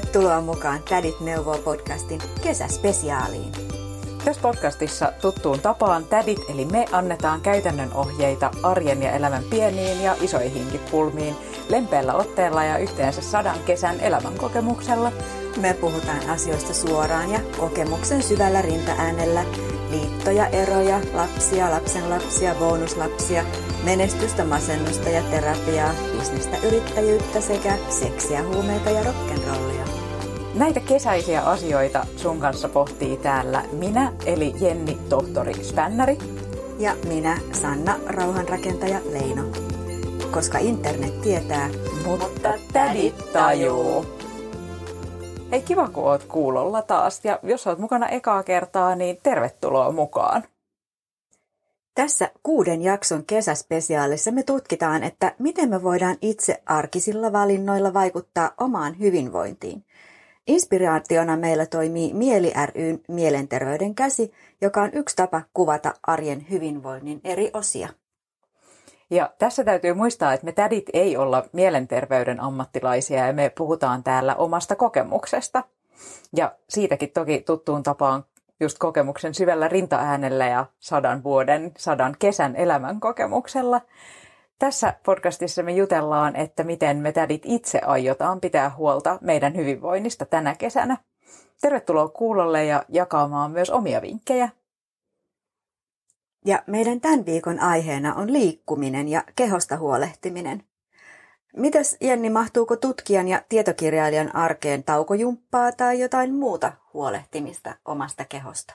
Tervetuloa mukaan Tädit neuvoo podcastin kesäspesiaaliin. Tässä podcastissa tuttuun tapaan tädit eli me annetaan käytännön ohjeita arjen ja elämän pieniin ja isoihinkin pulmiin lempeällä otteella ja yhteensä sadan kesän elämänkokemuksella. Me puhutaan asioista suoraan ja kokemuksen syvällä rintaäänellä. Liittoja, eroja, lapsia, lapsenlapsia, bonuslapsia, menestystä, masennusta ja terapiaa, bisnestä, yrittäjyyttä sekä seksiä, huumeita ja rock'n'rollia. Näitä kesäisiä asioita sun kanssa pohtii täällä minä, eli Jenni Tohtori Spännäri. Ja minä, Sanna, rauhanrakentaja Leino. Koska internet tietää, mutta tädit tajuu. Hei, kiva kun oot kuulolla taas. Ja jos oot mukana ekaa kertaa, niin tervetuloa mukaan. Tässä kuuden jakson kesäspesiaalissa me tutkitaan, että miten me voidaan itse arkisilla valinnoilla vaikuttaa omaan hyvinvointiin. Inspiraationa meillä toimii Mieli ryn Mielenterveyden käsi, joka on yksi tapa kuvata arjen hyvinvoinnin eri osia. Ja tässä täytyy muistaa, että me tädit ei olla mielenterveyden ammattilaisia ja me puhutaan täällä omasta kokemuksesta. Ja siitäkin toki tuttuun tapaan just kokemuksen syvällä rintaäänellä ja sadan vuoden, sadan kesän elämän kokemuksella. Tässä podcastissa me jutellaan, että miten me tädit itse aiotaan pitää huolta meidän hyvinvoinnista tänä kesänä. Tervetuloa kuulolle ja jakamaan myös omia vinkkejä. Ja meidän tämän viikon aiheena on liikkuminen ja kehosta huolehtiminen. Mitäs Jenni, mahtuuko tutkijan ja tietokirjailijan arkeen taukojumppaa tai jotain muuta huolehtimista omasta kehosta?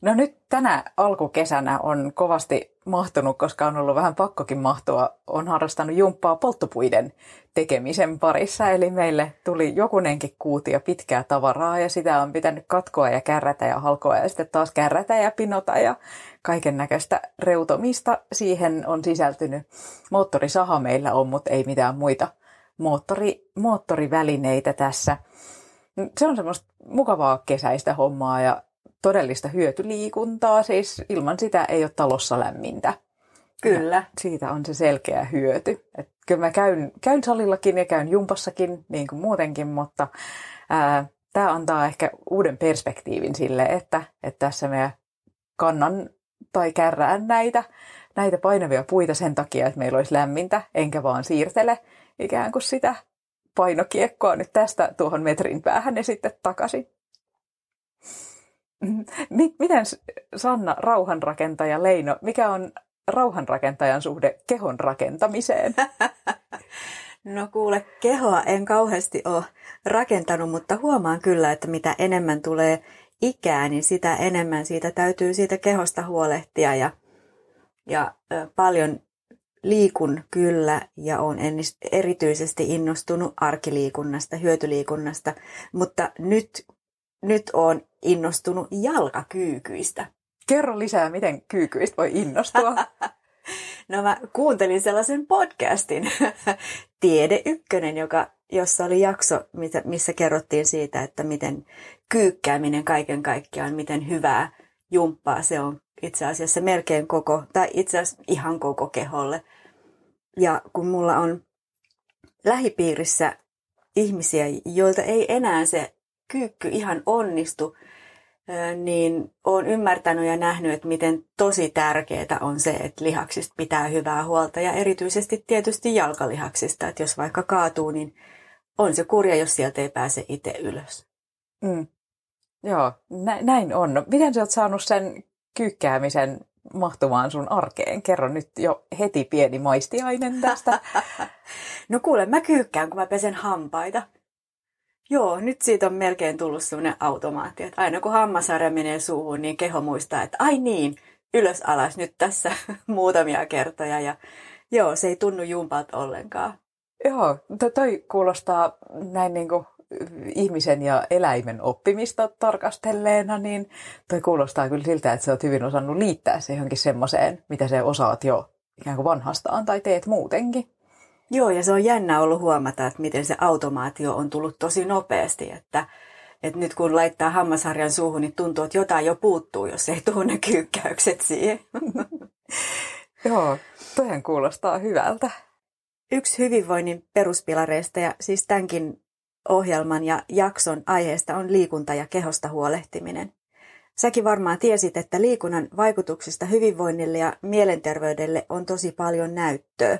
No nyt tänä alkukesänä on kovasti mahtunut, koska on ollut vähän pakkokin mahtua. On harrastanut jumppaa polttopuiden tekemisen parissa, eli meille tuli jokunenkin kuutio pitkää tavaraa ja sitä on pitänyt katkoa ja kärrätä ja halkoa ja sitten taas kärrätä ja pinota ja kaiken näköistä reutomista. Siihen on sisältynyt moottorisaha meillä on, mutta ei mitään muita moottori, moottorivälineitä tässä. Se on semmoista mukavaa kesäistä hommaa ja todellista hyötyliikuntaa, siis ilman sitä ei ole talossa lämmintä. Kyllä. Ja siitä on se selkeä hyöty. Et kyllä mä käyn, käyn salillakin ja käyn jumpassakin, niin kuin muutenkin, mutta tämä antaa ehkä uuden perspektiivin sille, että, että tässä me kannan tai kärrään näitä, näitä painavia puita sen takia, että meillä olisi lämmintä, enkä vaan siirtele ikään kuin sitä painokiekkoa nyt tästä tuohon metrin päähän ja sitten takaisin. Miten Sanna, rauhanrakentaja Leino, mikä on rauhanrakentajan suhde kehon rakentamiseen? No kuule, kehoa en kauheasti ole rakentanut, mutta huomaan kyllä, että mitä enemmän tulee ikää, niin sitä enemmän siitä täytyy siitä kehosta huolehtia ja, ja paljon liikun kyllä ja olen erityisesti innostunut arkiliikunnasta, hyötyliikunnasta, mutta nyt nyt on innostunut jalkakyykyistä. Kerro lisää, miten kyykyistä voi innostua. no mä kuuntelin sellaisen podcastin, Tiede Ykkönen, joka, jossa oli jakso, missä kerrottiin siitä, että miten kyykkääminen kaiken kaikkiaan, miten hyvää jumppaa se on itse asiassa melkein koko, tai itse asiassa ihan koko keholle. Ja kun mulla on lähipiirissä ihmisiä, joilta ei enää se kyykky ihan onnistu, niin olen ymmärtänyt ja nähnyt, että miten tosi tärkeää on se, että lihaksista pitää hyvää huolta ja erityisesti tietysti jalkalihaksista, että jos vaikka kaatuu, niin on se kurja, jos sieltä ei pääse itse ylös. Mm. Joo, nä- näin on. Miten sä oot saanut sen kyykkäämisen mahtumaan sun arkeen? Kerro nyt jo heti pieni maistiainen tästä. no kuule, mä kyykkään, kun mä pesen hampaita. Joo, nyt siitä on melkein tullut sellainen automaatti, että aina kun hammasarja menee suuhun, niin keho muistaa, että ai niin, ylös alas nyt tässä muutamia kertoja. Ja joo, se ei tunnu jumpalta ollenkaan. Joo, to, toi kuulostaa näin niin kuin ihmisen ja eläimen oppimista tarkastelleena, niin toi kuulostaa kyllä siltä, että sä oot hyvin osannut liittää se johonkin semmoiseen, mitä sä osaat jo ikään kuin vanhastaan tai teet muutenkin. Joo, ja se on jännä ollut huomata, että miten se automaatio on tullut tosi nopeasti, että, että nyt kun laittaa hammasharjan suuhun, niin tuntuu, että jotain jo puuttuu, jos ei tule ne kyykkäykset siihen. Joo, toihan kuulostaa hyvältä. Yksi hyvinvoinnin peruspilareista ja siis tämänkin ohjelman ja jakson aiheesta on liikunta ja kehosta huolehtiminen. Säkin varmaan tiesit, että liikunnan vaikutuksista hyvinvoinnille ja mielenterveydelle on tosi paljon näyttöä.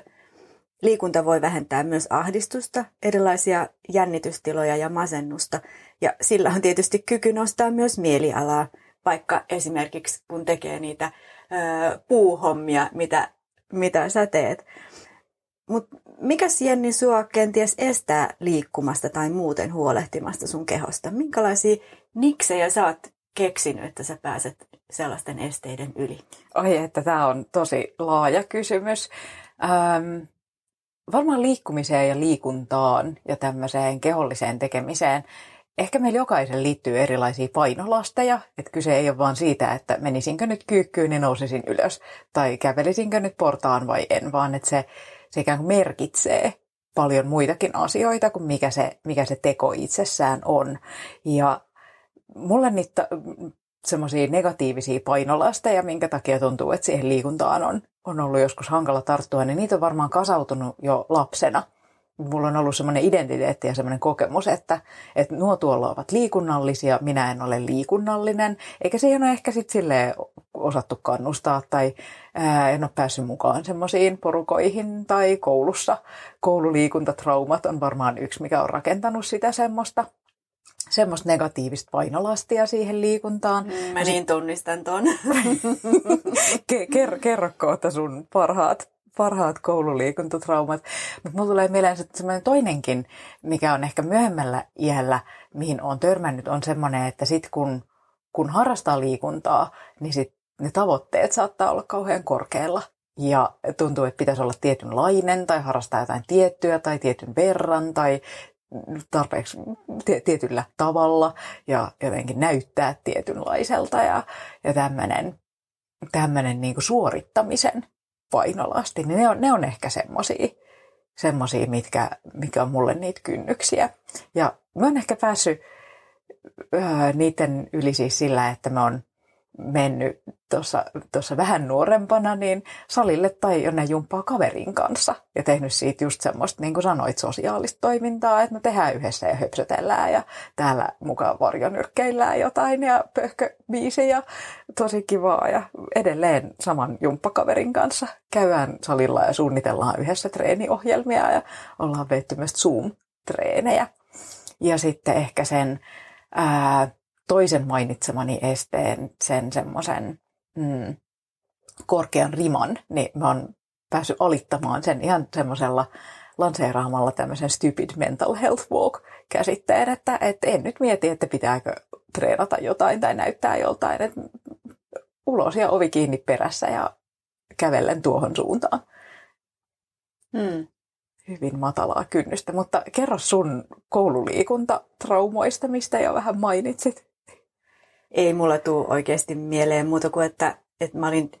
Liikunta voi vähentää myös ahdistusta, erilaisia jännitystiloja ja masennusta, ja sillä on tietysti kyky nostaa myös mielialaa, vaikka esimerkiksi kun tekee niitä ö, puuhommia, mitä, mitä sä teet. Mutta mikä Jenni sua kenties estää liikkumasta tai muuten huolehtimasta sun kehosta? Minkälaisia niksejä sä oot keksinyt, että sä pääset sellaisten esteiden yli? Oi, että tämä on tosi laaja kysymys. Ähm, varmaan liikkumiseen ja liikuntaan ja tämmöiseen keholliseen tekemiseen ehkä meillä jokaisen liittyy erilaisia painolasteja, että kyse ei ole vaan siitä, että menisinkö nyt kyykkyyn niin nousisin ylös, tai kävelisinkö nyt portaan vai en, vaan että se, se ikään kuin merkitsee paljon muitakin asioita kuin mikä se, mikä se teko itsessään on. Ja mulle niitä semmoisia negatiivisia painolasteja, minkä takia tuntuu, että siihen liikuntaan on, on ollut joskus hankala tarttua, niin niitä on varmaan kasautunut jo lapsena – mulla on ollut semmoinen identiteetti ja semmoinen kokemus, että, että nuo tuolla ovat liikunnallisia, minä en ole liikunnallinen, eikä siihen ole ehkä sitten silleen osattu kannustaa tai ää, en ole päässyt mukaan semmoisiin porukoihin tai koulussa. Koululiikuntatraumat on varmaan yksi, mikä on rakentanut sitä semmoista semmoista negatiivista painolastia siihen liikuntaan. Mm, mä niin tunnistan ton. Ker- kerro kohta sun parhaat parhaat koululiikuntatraumat. Mutta mulla tulee mieleen semmoinen toinenkin, mikä on ehkä myöhemmällä iällä, mihin on törmännyt, on semmoinen, että sit kun, kun harrastaa liikuntaa, niin sit ne tavoitteet saattaa olla kauhean korkealla. Ja tuntuu, että pitäisi olla tietynlainen tai harrastaa jotain tiettyä tai tietyn verran tai tarpeeksi tietyllä tavalla ja jotenkin näyttää tietynlaiselta ja, ja tämmöinen tämmöinen niin suorittamisen painolasti, niin ne on, ne on ehkä semmosia, semmosia mitkä, mitkä on mulle niitä kynnyksiä. Ja mä oon ehkä päässyt ää, niiden yli siis sillä, että mä oon mennyt tuossa vähän nuorempana niin salille tai jonne jumppaa kaverin kanssa ja tehnyt siitä just semmoista, niin kuin sanoit, sosiaalista toimintaa, että me tehdään yhdessä ja höpsötellään ja täällä mukaan varjonyrkkeillään jotain ja pöhköbiisi ja tosi kivaa ja edelleen saman jumppakaverin kanssa käydään salilla ja suunnitellaan yhdessä treeniohjelmia ja ollaan veetty myös Zoom-treenejä. Ja sitten ehkä sen ää, toisen mainitsemani esteen, sen semmoisen mm, korkean riman, niin mä oon päässyt alittamaan sen ihan semmoisella lanseeraamalla tämmöisen stupid mental health walk käsitteen, että, että en nyt mieti, että pitääkö treenata jotain tai näyttää joltain, että ulos ja ovi kiinni perässä ja kävellen tuohon suuntaan. Hmm. Hyvin matalaa kynnystä, mutta kerro sun koululiikuntatraumoista, mistä jo vähän mainitsit ei mulla tule oikeasti mieleen muuta kuin, että, että mä olin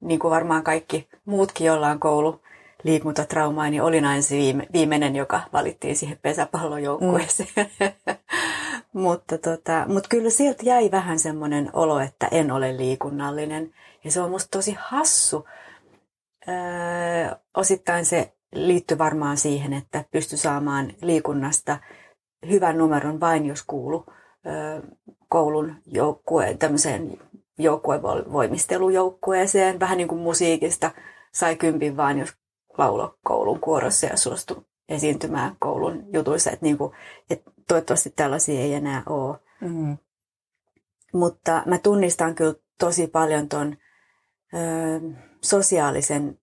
niin kuin varmaan kaikki muutkin, joilla on koulu liikuntatraumaa, niin olin aina se viime, viimeinen, joka valittiin siihen pesäpallojoukkueeseen. Mm. mutta, tota, mutta kyllä sieltä jäi vähän semmoinen olo, että en ole liikunnallinen. Ja se on musta tosi hassu. Öö, osittain se liittyy varmaan siihen, että pysty saamaan liikunnasta hyvän numeron vain, jos kuulu koulun joukkue, tämmöiseen joukkuevoimistelujoukkueeseen, vähän niin kuin musiikista sai kympin vaan, jos laulo koulun kuorossa ja suostui esiintymään koulun jutuissa. Että, niin kuin, että toivottavasti tällaisia ei enää ole. Mm-hmm. Mutta mä tunnistan kyllä tosi paljon ton ö, sosiaalisen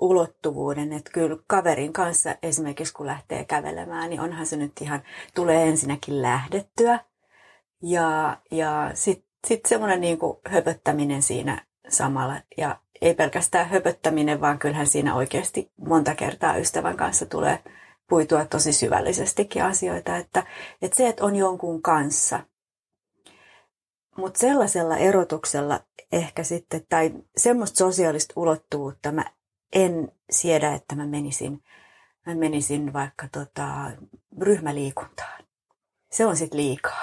ulottuvuuden, että kyllä kaverin kanssa esimerkiksi kun lähtee kävelemään, niin onhan se nyt ihan, tulee ensinnäkin lähdettyä, ja, ja sitten sit semmoinen niin höpöttäminen siinä samalla. Ja ei pelkästään höpöttäminen, vaan kyllähän siinä oikeasti monta kertaa ystävän kanssa tulee puitua tosi syvällisestikin asioita. Että, että se, että on jonkun kanssa. Mutta sellaisella erotuksella ehkä sitten, tai semmoista sosiaalista ulottuvuutta mä en siedä, että mä menisin, mä menisin vaikka tota, ryhmäliikuntaan. Se on sitten liikaa.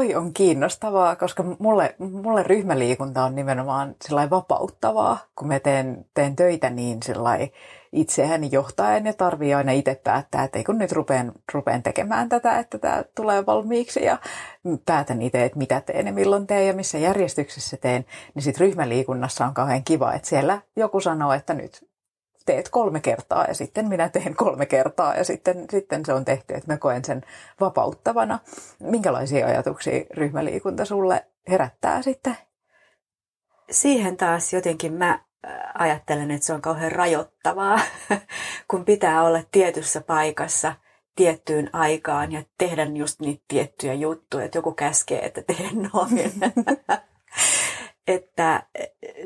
Toi on kiinnostavaa, koska mulle, mulle ryhmäliikunta on nimenomaan vapauttavaa, kun mä teen, teen töitä niin itseäni johtaen ja tarvii aina itse päättää, että ei kun nyt rupean, rupean tekemään tätä, että tämä tulee valmiiksi. Ja päätän itse, että mitä teen ja milloin teen ja missä järjestyksessä teen, niin sitten ryhmäliikunnassa on kauhean kiva, että siellä joku sanoo, että nyt teet kolme kertaa ja sitten minä teen kolme kertaa ja sitten, sitten se on tehty, että mä koen sen vapauttavana. Minkälaisia ajatuksia ryhmäliikunta sulle herättää sitten? Siihen taas jotenkin mä äh, ajattelen, että se on kauhean rajoittavaa, kun pitää olla tietyssä paikassa tiettyyn aikaan ja tehdä just niitä tiettyjä juttuja, että joku käskee, että tee noin. että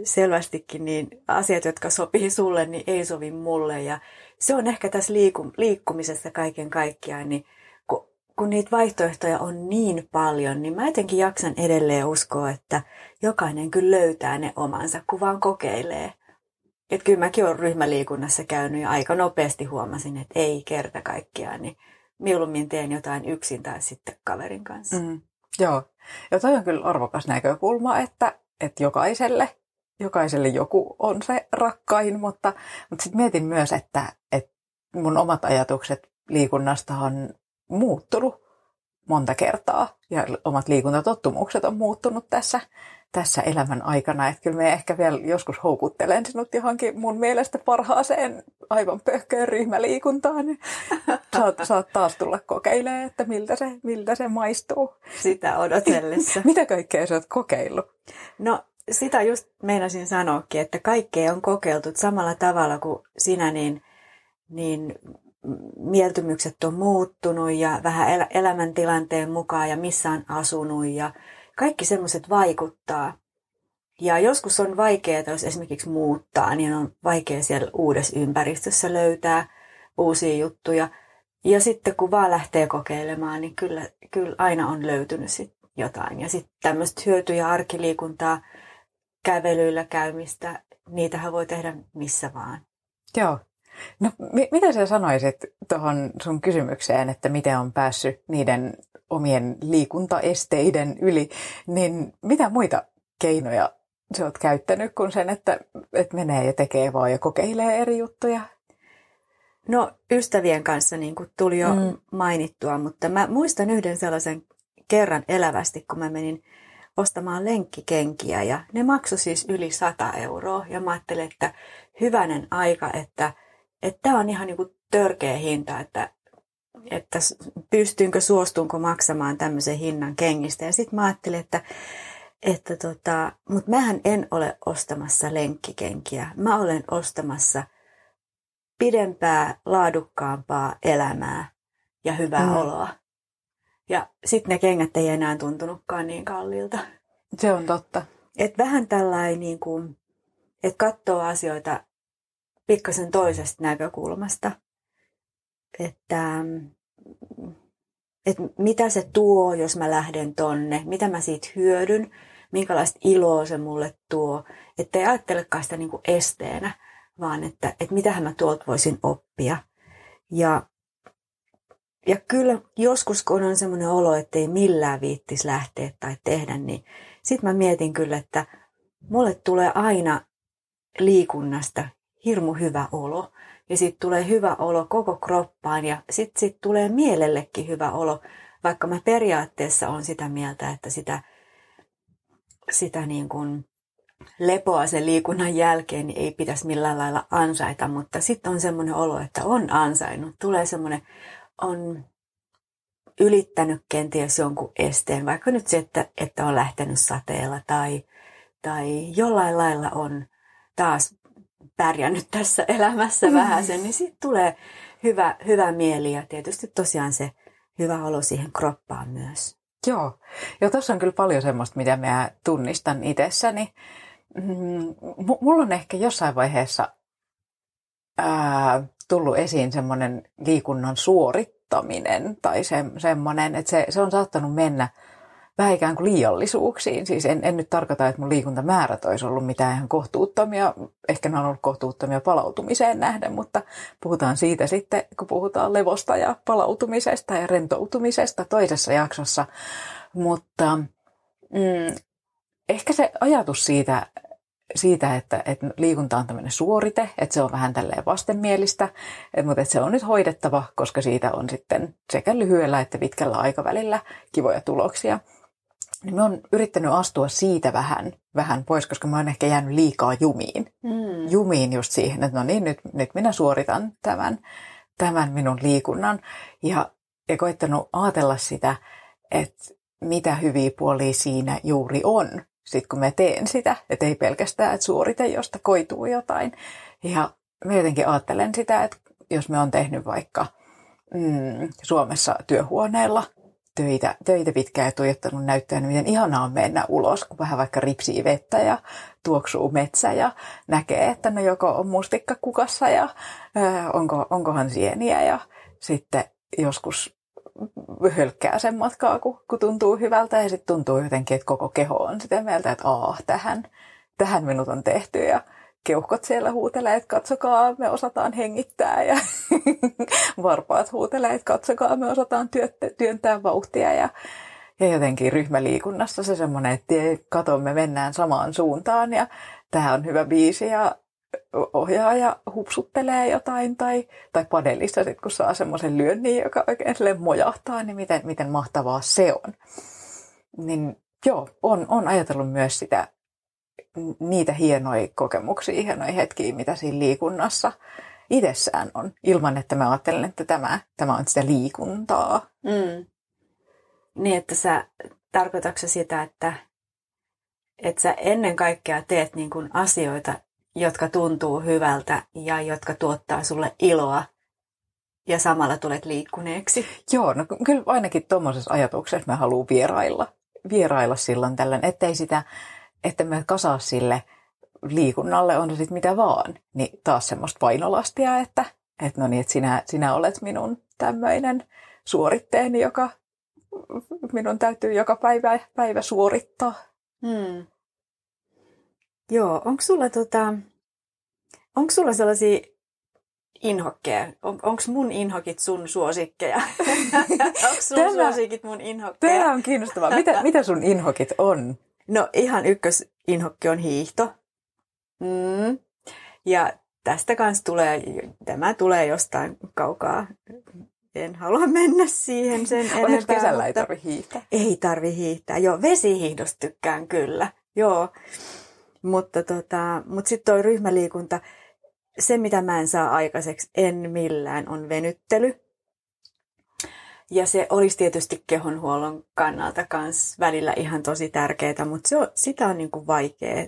selvästikin niin asiat, jotka sopii sulle, niin ei sovi mulle. Ja se on ehkä tässä liiku, liikkumisessa kaiken kaikkiaan, niin kun, kun niitä vaihtoehtoja on niin paljon, niin mä jotenkin jaksan edelleen uskoa, että jokainen kyllä löytää ne omansa, kun vaan kokeilee. Että kyllä mäkin olen ryhmäliikunnassa käynyt ja aika nopeasti huomasin, että ei kerta kaikkiaan, niin mieluummin teen jotain yksin tai sitten kaverin kanssa. Mm, joo, ja toi on kyllä arvokas näkökulma, että että jokaiselle, jokaiselle joku on se rakkain, mutta, mutta sitten mietin myös, että, että mun omat ajatukset liikunnasta on muuttunut monta kertaa ja omat liikuntatottumukset on muuttunut tässä, tässä elämän aikana. Että kyllä me ehkä vielä joskus houkuttelen sinut johonkin mun mielestä parhaaseen aivan pöhköön ryhmäliikuntaan. Saat, saat taas tulla kokeilemaan, että miltä se, miltä se maistuu. Sitä odotellessa. Mitä kaikkea sä oot kokeillut? No sitä just meinasin sanoakin, että kaikkea on kokeiltu samalla tavalla kuin sinä, niin, niin mieltymykset on muuttunut ja vähän el- elämäntilanteen mukaan ja missä on asunut ja kaikki semmoiset vaikuttaa. Ja joskus on vaikeaa, jos esimerkiksi muuttaa, niin on vaikea siellä uudessa ympäristössä löytää uusia juttuja. Ja sitten kun vaan lähtee kokeilemaan, niin kyllä, kyllä aina on löytynyt sit jotain. Ja sitten tämmöistä hyötyä ja arkiliikuntaa, kävelyillä käymistä, niitähän voi tehdä missä vaan. Joo. No mi- mitä sä sanoisit tuohon sun kysymykseen, että miten on päässyt niiden omien liikuntaesteiden yli, niin mitä muita keinoja sä oot käyttänyt kuin sen, että, että menee ja tekee vaan ja kokeilee eri juttuja? No ystävien kanssa niin kuin tuli jo mm. mainittua, mutta mä muistan yhden sellaisen kerran elävästi, kun mä menin ostamaan lenkkikenkiä ja ne maksoi siis yli 100 euroa. Ja mä ajattelin, että hyvänen aika, että tämä on ihan niin kuin törkeä hinta, että, että pystynkö, suostunko maksamaan tämmöisen hinnan kengistä. Ja sitten mä ajattelin, että, että tota, mutta mähän en ole ostamassa lenkkikenkiä. Mä olen ostamassa pidempää, laadukkaampaa elämää ja hyvää mm. oloa. Ja sitten ne kengät ei enää tuntunutkaan niin kalliilta. Se on totta. Et vähän tällainen, niin kuin, että katsoo asioita pikkasen toisesta näkökulmasta. Että, että mitä se tuo, jos mä lähden tonne, mitä mä siitä hyödyn, minkälaista iloa se mulle tuo. Että ei ajattelekaan sitä niin kuin esteenä, vaan että, että mitähän mä tuolta voisin oppia. Ja ja kyllä joskus, kun on semmoinen olo, että ei millään viittis lähteä tai tehdä, niin sitten mä mietin kyllä, että mulle tulee aina liikunnasta hirmu hyvä olo. Ja sitten tulee hyvä olo koko kroppaan ja sitten sit tulee mielellekin hyvä olo, vaikka mä periaatteessa on sitä mieltä, että sitä, sitä niin kuin lepoa sen liikunnan jälkeen niin ei pitäisi millään lailla ansaita, mutta sitten on semmoinen olo, että on ansainnut. Tulee semmoinen on ylittänyt kenties jonkun esteen, vaikka nyt se, että, että on lähtenyt sateella tai, tai jollain lailla on taas pärjännyt tässä elämässä mm. vähän sen, niin sitten tulee hyvä, hyvä mieli ja tietysti tosiaan se hyvä olo siihen kroppaan myös. Joo, ja tuossa on kyllä paljon semmoista, mitä mä tunnistan itsessäni. Mm, mulla on ehkä jossain vaiheessa ää, tullut esiin semmoinen liikunnan suorittaminen tai se, semmoinen, että se, se on saattanut mennä vähän ikään kuin liiallisuuksiin. Siis en, en nyt tarkoita, että mun liikuntamäärät olisi ollut mitään ihan kohtuuttomia. Ehkä ne on ollut kohtuuttomia palautumiseen nähden, mutta puhutaan siitä sitten, kun puhutaan levosta ja palautumisesta ja rentoutumisesta toisessa jaksossa. Mutta mm, ehkä se ajatus siitä, siitä että, että liikunta on tämmöinen suorite, että se on vähän tälleen vastenmielistä, mutta että se on nyt hoidettava, koska siitä on sitten sekä lyhyellä että pitkällä aikavälillä kivoja tuloksia. Niin mä oon yrittänyt astua siitä vähän, vähän pois, koska mä oon ehkä jäänyt liikaa jumiin. Mm. Jumiin just siihen, että no niin, nyt, nyt minä suoritan tämän, tämän minun liikunnan. Ja, ja koittanut ajatella sitä, että mitä hyviä puolia siinä juuri on, sit kun mä teen sitä. Että ei pelkästään, että suorite, josta koituu jotain. Ja mä jotenkin ajattelen sitä, että jos me on tehnyt vaikka mm, Suomessa työhuoneella töitä, töitä pitkään ja tuijottanut näyttää, niin miten ihanaa on mennä ulos, kun vähän vaikka ripsii vettä ja tuoksuu metsä ja näkee, että no joko on mustikka kukassa ja ää, onko, onkohan sieniä ja sitten joskus hölkkää sen matkaa, kun, kun tuntuu hyvältä. Ja sitten tuntuu jotenkin, että koko keho on sitä mieltä, että aah, tähän, tähän minut on tehty. Ja keuhkot siellä huutelee, että katsokaa, me osataan hengittää. Ja varpaat huutelee, että katsokaa, me osataan työntää vauhtia. Ja, ja jotenkin ryhmäliikunnassa se semmoinen, että kato, me mennään samaan suuntaan. Ja tämä on hyvä biisi. Ja ohjaaja hupsuttelee jotain tai, tai padelissa sit, kun saa semmoisen lyönnin, joka oikein sille mojahtaa, niin miten, miten mahtavaa se on. Niin joo, on, on ajatellut myös sitä niitä hienoja kokemuksia, hienoja hetkiä, mitä siinä liikunnassa itsessään on, ilman että mä ajattelen, että tämä, tämä on sitä liikuntaa. Mm. Niin, että sä, tarkoitatko sitä, että, että sä ennen kaikkea teet niin kuin asioita, jotka tuntuu hyvältä ja jotka tuottaa sulle iloa ja samalla tulet liikkuneeksi? Joo, no kyllä ainakin tuommoisessa ajatuksessa mä haluan vierailla, vierailla silloin tällöin, ettei sitä että me kasaa sille liikunnalle, on sitten mitä vaan, niin taas semmoista painolastia, että, että no niin, että sinä, sinä olet minun tämmöinen suoritteeni, joka minun täytyy joka päivä, päivä suorittaa. Hmm. Joo, onko sulla, tota, onko sulla sellaisia inhokkeja? On, onko mun inhokit sun suosikkeja? onko sun tämä, suosikit mun inhokkeja? Tämä on kiinnostavaa. Mitä, mitä sun inhokit on? No ihan ykkösinhokki on hiihto. Mm. Ja tästä kanssa tulee, tämä tulee jostain kaukaa. En halua mennä siihen sen enempää. Onneksi kesällä ei tarvi hiihtää. Ei tarvi hiihtää. Joo, vesihiihdosta tykkään kyllä. Joo. Mutta, tota, mutta sitten toi ryhmäliikunta, se mitä mä en saa aikaiseksi en millään on venyttely. Ja se olisi tietysti kehonhuollon kannalta myös välillä ihan tosi tärkeää, mutta se on, sitä on niin kuin vaikea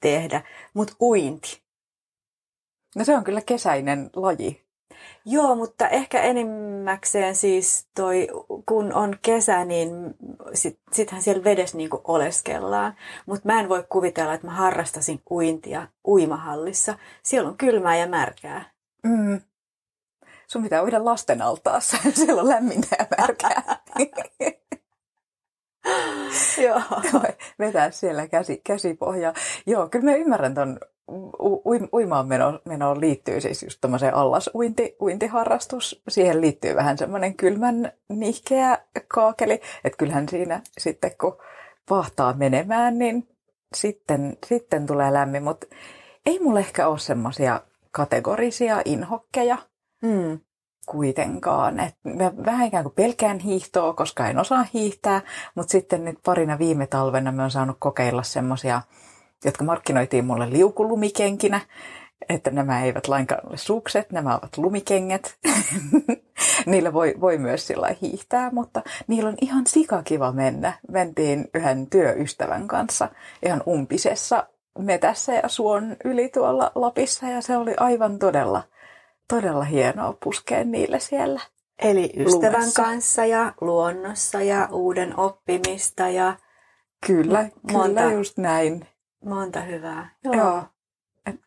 tehdä. Mutta uinti. No se on kyllä kesäinen laji. Joo, mutta ehkä enimmäkseen siis toi, kun on kesä, niin sit, sittenhän siellä vedessä niin kuin oleskellaan. Mutta mä en voi kuvitella, että mä harrastasin uintia uimahallissa. Siellä on kylmää ja märkää. Mm sun pitää uida lasten altaassa, siellä on lämmintä ja märkää. Joo. Vetää siellä käsi, käsipohjaa. Joo, kyllä mä ymmärrän ton u- uimaan meno, menoon liittyy siis just tämmöiseen allasuinti, uintiharrastus. Siihen liittyy vähän semmoinen kylmän nihkeä kaakeli. Että kyllähän siinä sitten kun vahtaa menemään, niin sitten, sitten tulee lämmin. Mutta ei mulla ehkä ole semmoisia kategorisia inhokkeja. Mm. Kuitenkaan. Et mä vähän ikään kuin pelkään hiihtoa, koska en osaa hiihtää, mutta sitten nyt parina viime talvena mä oon saanut kokeilla semmosia, jotka markkinoitiin mulle liukulumikenkinä, että nämä eivät lainkaan ole sukset, nämä ovat lumikengät. niillä voi, voi myös sillä hiihtää, mutta niillä on ihan sikakiva mennä. Mentiin yhden työystävän kanssa ihan umpisessa metässä ja suon yli tuolla Lapissa ja se oli aivan todella todella hienoa puskea niille siellä. Eli ystävän lumessa. kanssa ja luonnossa ja uuden oppimista ja... Kyllä, monta, kyllä just näin. Monta hyvää. Joo. Joo.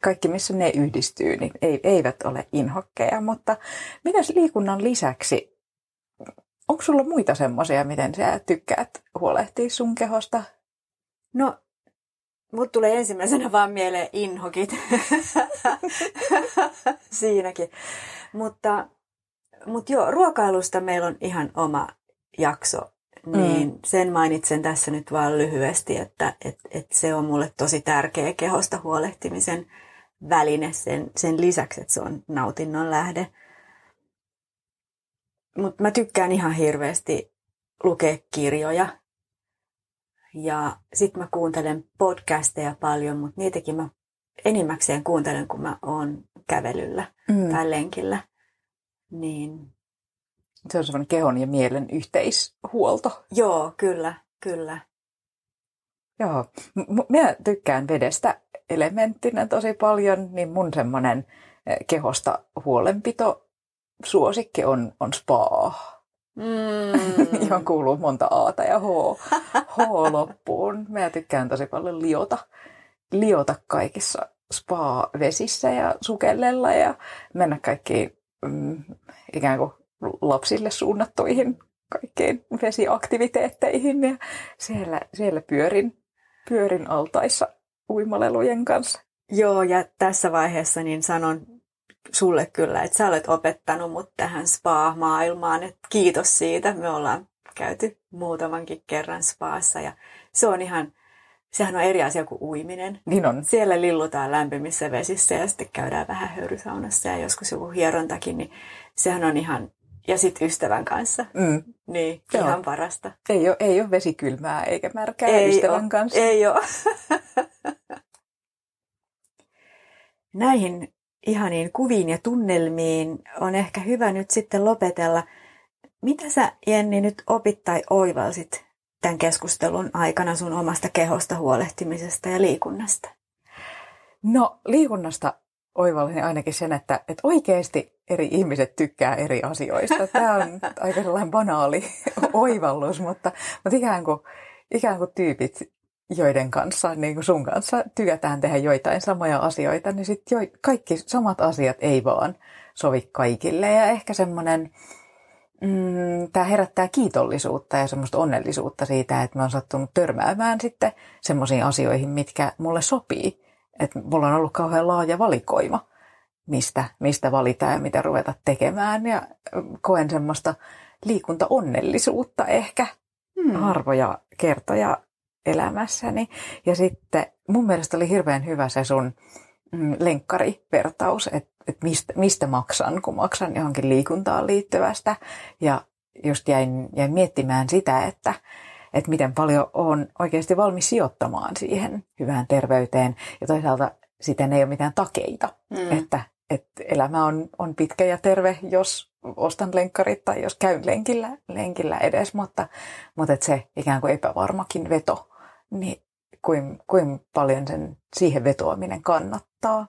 Kaikki, missä ne yhdistyy, niin ei, eivät ole inhokkeja, mutta mitäs liikunnan lisäksi, onko sulla muita semmoisia, miten sä tykkäät huolehtia sun kehosta? No Mut tulee ensimmäisenä vaan mieleen inhokit. Siinäkin. Mutta, mutta joo, ruokailusta meillä on ihan oma jakso niin mm. sen mainitsen tässä nyt vaan lyhyesti, että et, et se on mulle tosi tärkeä kehosta huolehtimisen väline sen, sen lisäksi, että se on nautinnon lähde. Mutta mä tykkään ihan hirveästi lukea kirjoja. Ja sitten mä kuuntelen podcasteja paljon, mutta niitäkin mä enimmäkseen kuuntelen, kun mä oon kävelyllä mm. tai lenkillä. Niin. Se on semmoinen kehon ja mielen yhteishuolto. Joo, kyllä, kyllä. Joo, M- minä tykkään vedestä elementtinä tosi paljon, niin mun semmoinen eh, kehosta huolenpito suosikki on, on spa. Mm. johon kuuluu monta Aata ja H, H loppuun. Mä tykkään tosi paljon liota, liota kaikissa spa-vesissä ja sukellella ja mennä kaikkiin mm, ikään kuin lapsille suunnattuihin kaikkein vesiaktiviteetteihin ja siellä, siellä pyörin, pyörin altaissa uimalelujen kanssa. Joo, ja tässä vaiheessa niin sanon sulle kyllä, että sä olet opettanut mut tähän spa-maailmaan. Et kiitos siitä. Me ollaan käyty muutamankin kerran spaassa ja se on ihan, sehän on eri asia kuin uiminen. Niin on. Siellä lillutaan lämpimissä vesissä ja sitten käydään vähän höyrysaunassa ja joskus joku hierontakin, niin sehän on ihan, ja sitten ystävän kanssa. Mm. Niin, Joo. ihan parasta. Ei ole, ei ole vesikylmää eikä märkää ei ystävän ole, kanssa. Ei ole. Näihin ihaniin kuviin ja tunnelmiin on ehkä hyvä nyt sitten lopetella. Mitä sä, Jenni, nyt opit tai oivalsit tämän keskustelun aikana sun omasta kehosta huolehtimisesta ja liikunnasta? No liikunnasta oivallin ainakin sen, että, että oikeasti eri ihmiset tykkää eri asioista. Tämä on aika sellainen banaali oivallus, mutta, mutta ikään, kuin, ikään kuin tyypit joiden kanssa, niin kuin sun kanssa, tykätään tehdä joitain samoja asioita, niin sitten jo, kaikki samat asiat ei vaan sovi kaikille. Ja ehkä semmoinen, mm, tämä herättää kiitollisuutta ja semmoista onnellisuutta siitä, että mä oon sattunut törmäämään sitten semmoisiin asioihin, mitkä mulle sopii. Että mulla on ollut kauhean laaja valikoima, mistä, mistä valita ja mitä ruveta tekemään. Ja koen semmoista liikuntaonnellisuutta ehkä hmm. harvoja kertoja elämässäni. Ja sitten mun mielestä oli hirveän hyvä se sun mm, lenkkarivertaus, että et mistä, mistä maksan, kun maksan johonkin liikuntaan liittyvästä. Ja just jäin, jäin miettimään sitä, että, että miten paljon on oikeasti valmis sijoittamaan siihen hyvään terveyteen. Ja toisaalta siten ei ole mitään takeita, mm. että, että elämä on, on pitkä ja terve, jos ostan lenkkarit tai jos käyn lenkillä, lenkillä edes, mutta, mutta että se ikään kuin epävarmakin veto niin kuin, kuin paljon sen siihen vetoaminen kannattaa.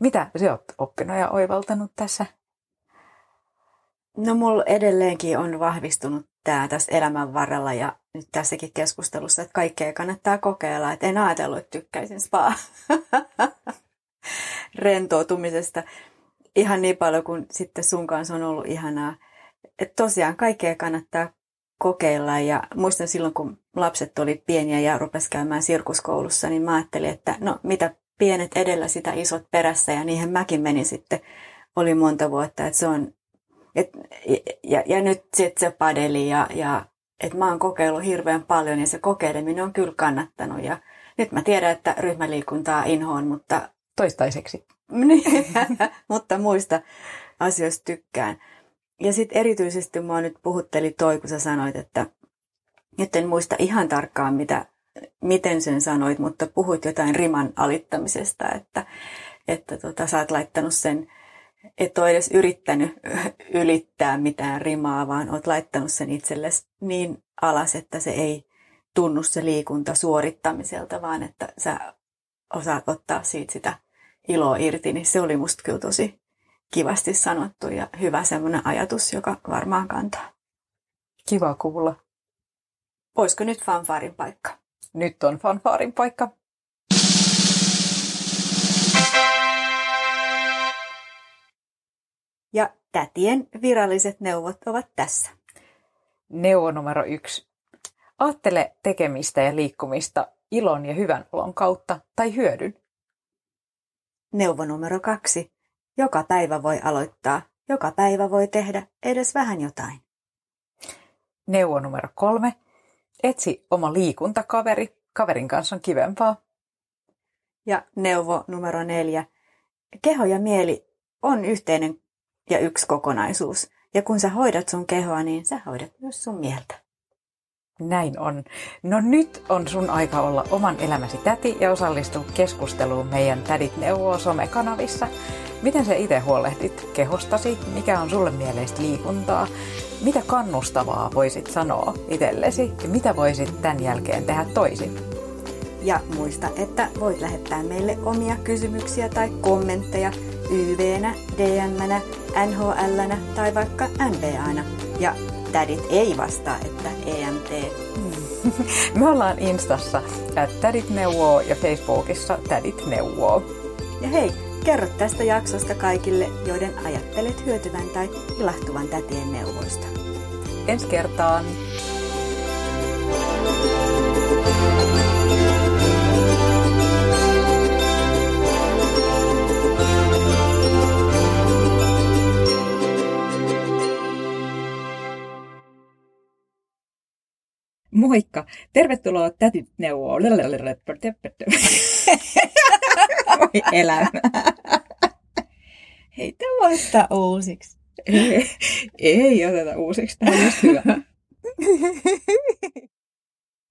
Mitä sä oot oppinut ja oivaltanut tässä? No mulla edelleenkin on vahvistunut tämä tässä elämän varrella ja nyt tässäkin keskustelussa, että kaikkea kannattaa kokeilla. Että en ajatellut, että tykkäisin spa rentoutumisesta ihan niin paljon kuin sitten sun kanssa on ollut ihanaa. Että tosiaan kaikkea kannattaa kokeilla. Ja muistan silloin, kun lapset oli pieniä ja rupes käymään sirkuskoulussa, niin mä ajattelin, että no mitä pienet edellä sitä isot perässä ja niihin mäkin menin sitten. Oli monta vuotta, että se on, et, ja, ja nyt sitten se padeli ja, ja että mä oon kokeillut hirveän paljon ja se kokeileminen on kyllä kannattanut ja nyt mä tiedän, että ryhmäliikuntaa inhoon, mutta... Toistaiseksi. Niin, mutta muista asioista tykkään. Ja sitten erityisesti mua nyt puhutteli toi, kun sä sanoit, että nyt en muista ihan tarkkaan, mitä, miten sen sanoit, mutta puhuit jotain riman alittamisesta, että, että tota, sä oot laittanut sen, et ole edes yrittänyt ylittää mitään rimaa, vaan oot laittanut sen itsellesi niin alas, että se ei tunnu se liikunta suorittamiselta, vaan että sä osaat ottaa siitä sitä iloa irti, niin se oli musta kyllä tosi kivasti sanottu ja hyvä semmoinen ajatus, joka varmaan kantaa. Kiva kuulla. Olisiko nyt fanfaarin paikka? Nyt on fanfaarin paikka. Ja tätien viralliset neuvot ovat tässä. Neuvo numero yksi. Aattele tekemistä ja liikkumista ilon ja hyvän olon kautta tai hyödyn. Neuvo numero kaksi. Joka päivä voi aloittaa, joka päivä voi tehdä edes vähän jotain. Neuvo numero kolme. Etsi oma liikuntakaveri. Kaverin kanssa on kivempaa. Ja neuvo numero neljä. Keho ja mieli on yhteinen ja yksi kokonaisuus. Ja kun sä hoidat sun kehoa, niin sä hoidat myös sun mieltä. Näin on. No nyt on sun aika olla oman elämäsi täti ja osallistua keskusteluun meidän Tädit neuvoo somekanavissa. Miten sä itse huolehdit kehostasi? Mikä on sulle mieleistä liikuntaa? Mitä kannustavaa voisit sanoa itsellesi ja mitä voisit tämän jälkeen tehdä toisin? Ja muista, että voit lähettää meille omia kysymyksiä tai kommentteja YV-nä, DM-nä, NHL-nä tai vaikka NBAna. Ja tädit ei vastaa, että EMT. Me ollaan Instassa Tädit neuvoo ja Facebookissa Tädit neuvoo. Ja hei, kerro tästä jaksosta kaikille, joiden ajattelet hyötyvän tai ilahtuvan tätien neuvoista. Ensi kertaan! Moikka! Tervetuloa Tätit neuvoo. Voi elämä. Hei, tämä voi ottaa uusiksi. Ei, ei oteta uusiksi. Tämä on just hyvä.